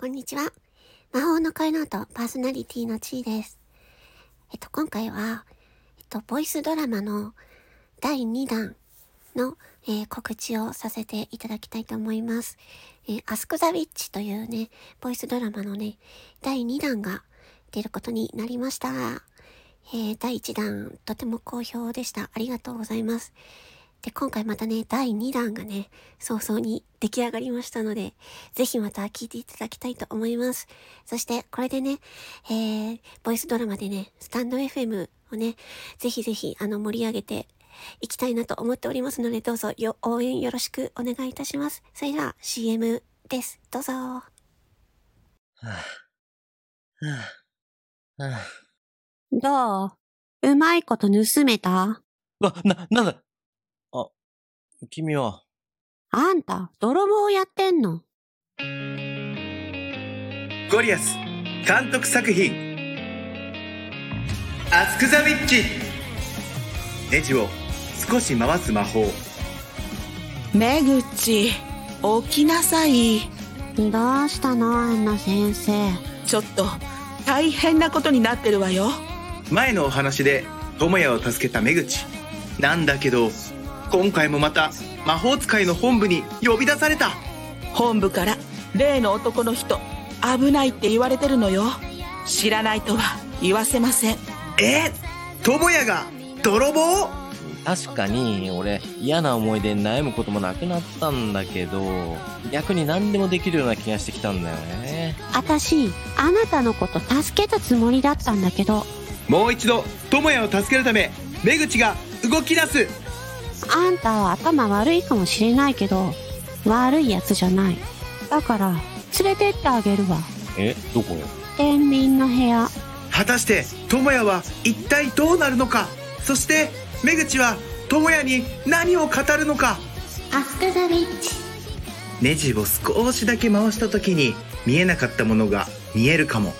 こんにちは。魔法の声の音パーソナリティのちーです。えっと、今回は、えっと、ボイスドラマの第2弾の、えー告知をさせていただきたいと思います。えーアスクザウィッチというね、ボイスドラマのね、第2弾が出ることになりました。えー第1弾、とても好評でした。ありがとうございます。で、今回またね、第2弾がね、早々に出来上がりましたので、ぜひまた聞いていただきたいと思います。そして、これでね、えー、ボイスドラマでね、スタンド FM をね、ぜひぜひ、あの、盛り上げていきたいなと思っておりますので、どうぞよ、応援よろしくお願いいたします。それでは、CM です。どうぞ。はあ、はあ、はあ。どう？うまいこと盗めた？わ、な、なんだ？あ、君は、あんた、泥棒をやってんの？ゴリアス監督作品「アスク・ザ・ウィッチ」ネジを少し回す魔法。めぐち起きなさい。どうしたのアンナ先生？ちょっと大変なことになってるわよ。前のお話で智也を助けた目口。なんだけど今回もまた魔法使いの本部に呼び出された。本部から例の男の人危ないって言われてるのよ。知らないとは言わせません。え智也が泥棒？確かに、俺、嫌な思い出に悩むこともなくなったんだけど、逆に何でもできるような気がしてきたんだよね。あたし、あなたのこと助けたつもりだったんだけど、もう一度智也を助けるため目口が動き出すあんたは頭悪いかもしれないけど、悪いやつじゃない。だから、連れてってあげるわ。え、どこへ？天秤の部屋。果たして智也は一体どうなるのか？そして目口は智也に何を語るのか？アスクザビッチ。ネジを少しだけ回した時に見えなかったものが見えるかも